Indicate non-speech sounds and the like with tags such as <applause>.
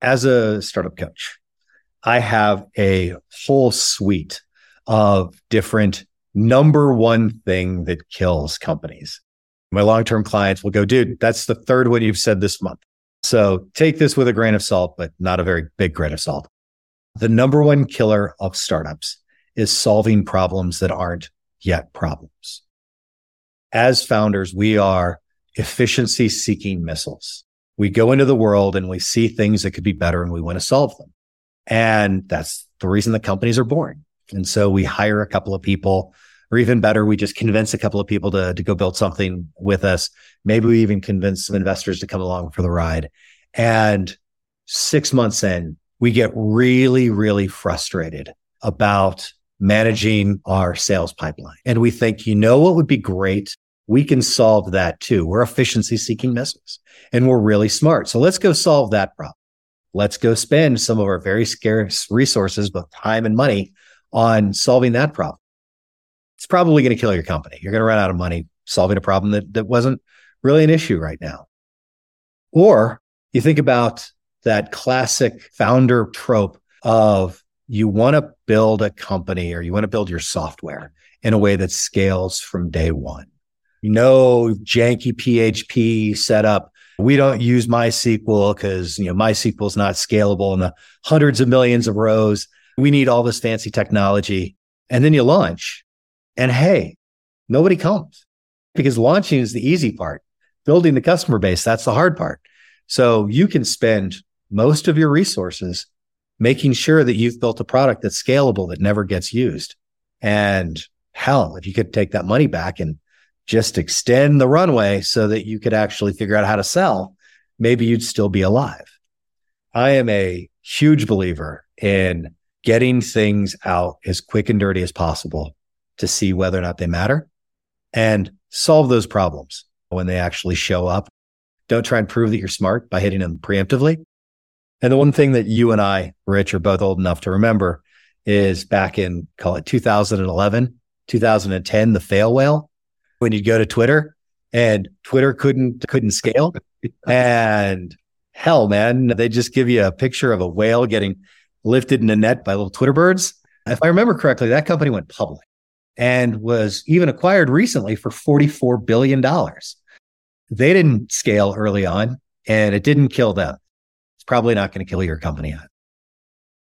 As a startup coach, I have a whole suite of different number one thing that kills companies. My long term clients will go, dude, that's the third one you've said this month. So take this with a grain of salt, but not a very big grain of salt. The number one killer of startups is solving problems that aren't yet problems. As founders, we are efficiency seeking missiles. We go into the world and we see things that could be better and we want to solve them. And that's the reason the companies are born. And so we hire a couple of people, or even better, we just convince a couple of people to, to go build something with us. Maybe we even convince some investors to come along for the ride. And six months in, we get really, really frustrated about managing our sales pipeline. And we think, you know what would be great? We can solve that too. We're efficiency seeking missiles and we're really smart. So let's go solve that problem. Let's go spend some of our very scarce resources, both time and money on solving that problem. It's probably going to kill your company. You're going to run out of money solving a problem that, that wasn't really an issue right now. Or you think about that classic founder trope of you want to build a company or you want to build your software in a way that scales from day one. No janky PHP setup. We don't use MySQL because you know MySQL is not scalable in the hundreds of millions of rows. We need all this fancy technology. And then you launch and hey, nobody comes because launching is the easy part. Building the customer base, that's the hard part. So you can spend most of your resources making sure that you've built a product that's scalable that never gets used. And hell, if you could take that money back and just extend the runway so that you could actually figure out how to sell, maybe you'd still be alive. I am a huge believer in getting things out as quick and dirty as possible to see whether or not they matter and solve those problems when they actually show up. Don't try and prove that you're smart by hitting them preemptively. And the one thing that you and I, Rich, are both old enough to remember is back in, call it 2011, 2010, the fail whale, when you'd go to Twitter and Twitter couldn't, couldn't scale. <laughs> and hell, man, they just give you a picture of a whale getting lifted in a net by little Twitter birds. If I remember correctly, that company went public and was even acquired recently for $44 billion. They didn't scale early on and it didn't kill them It's probably not going to kill your company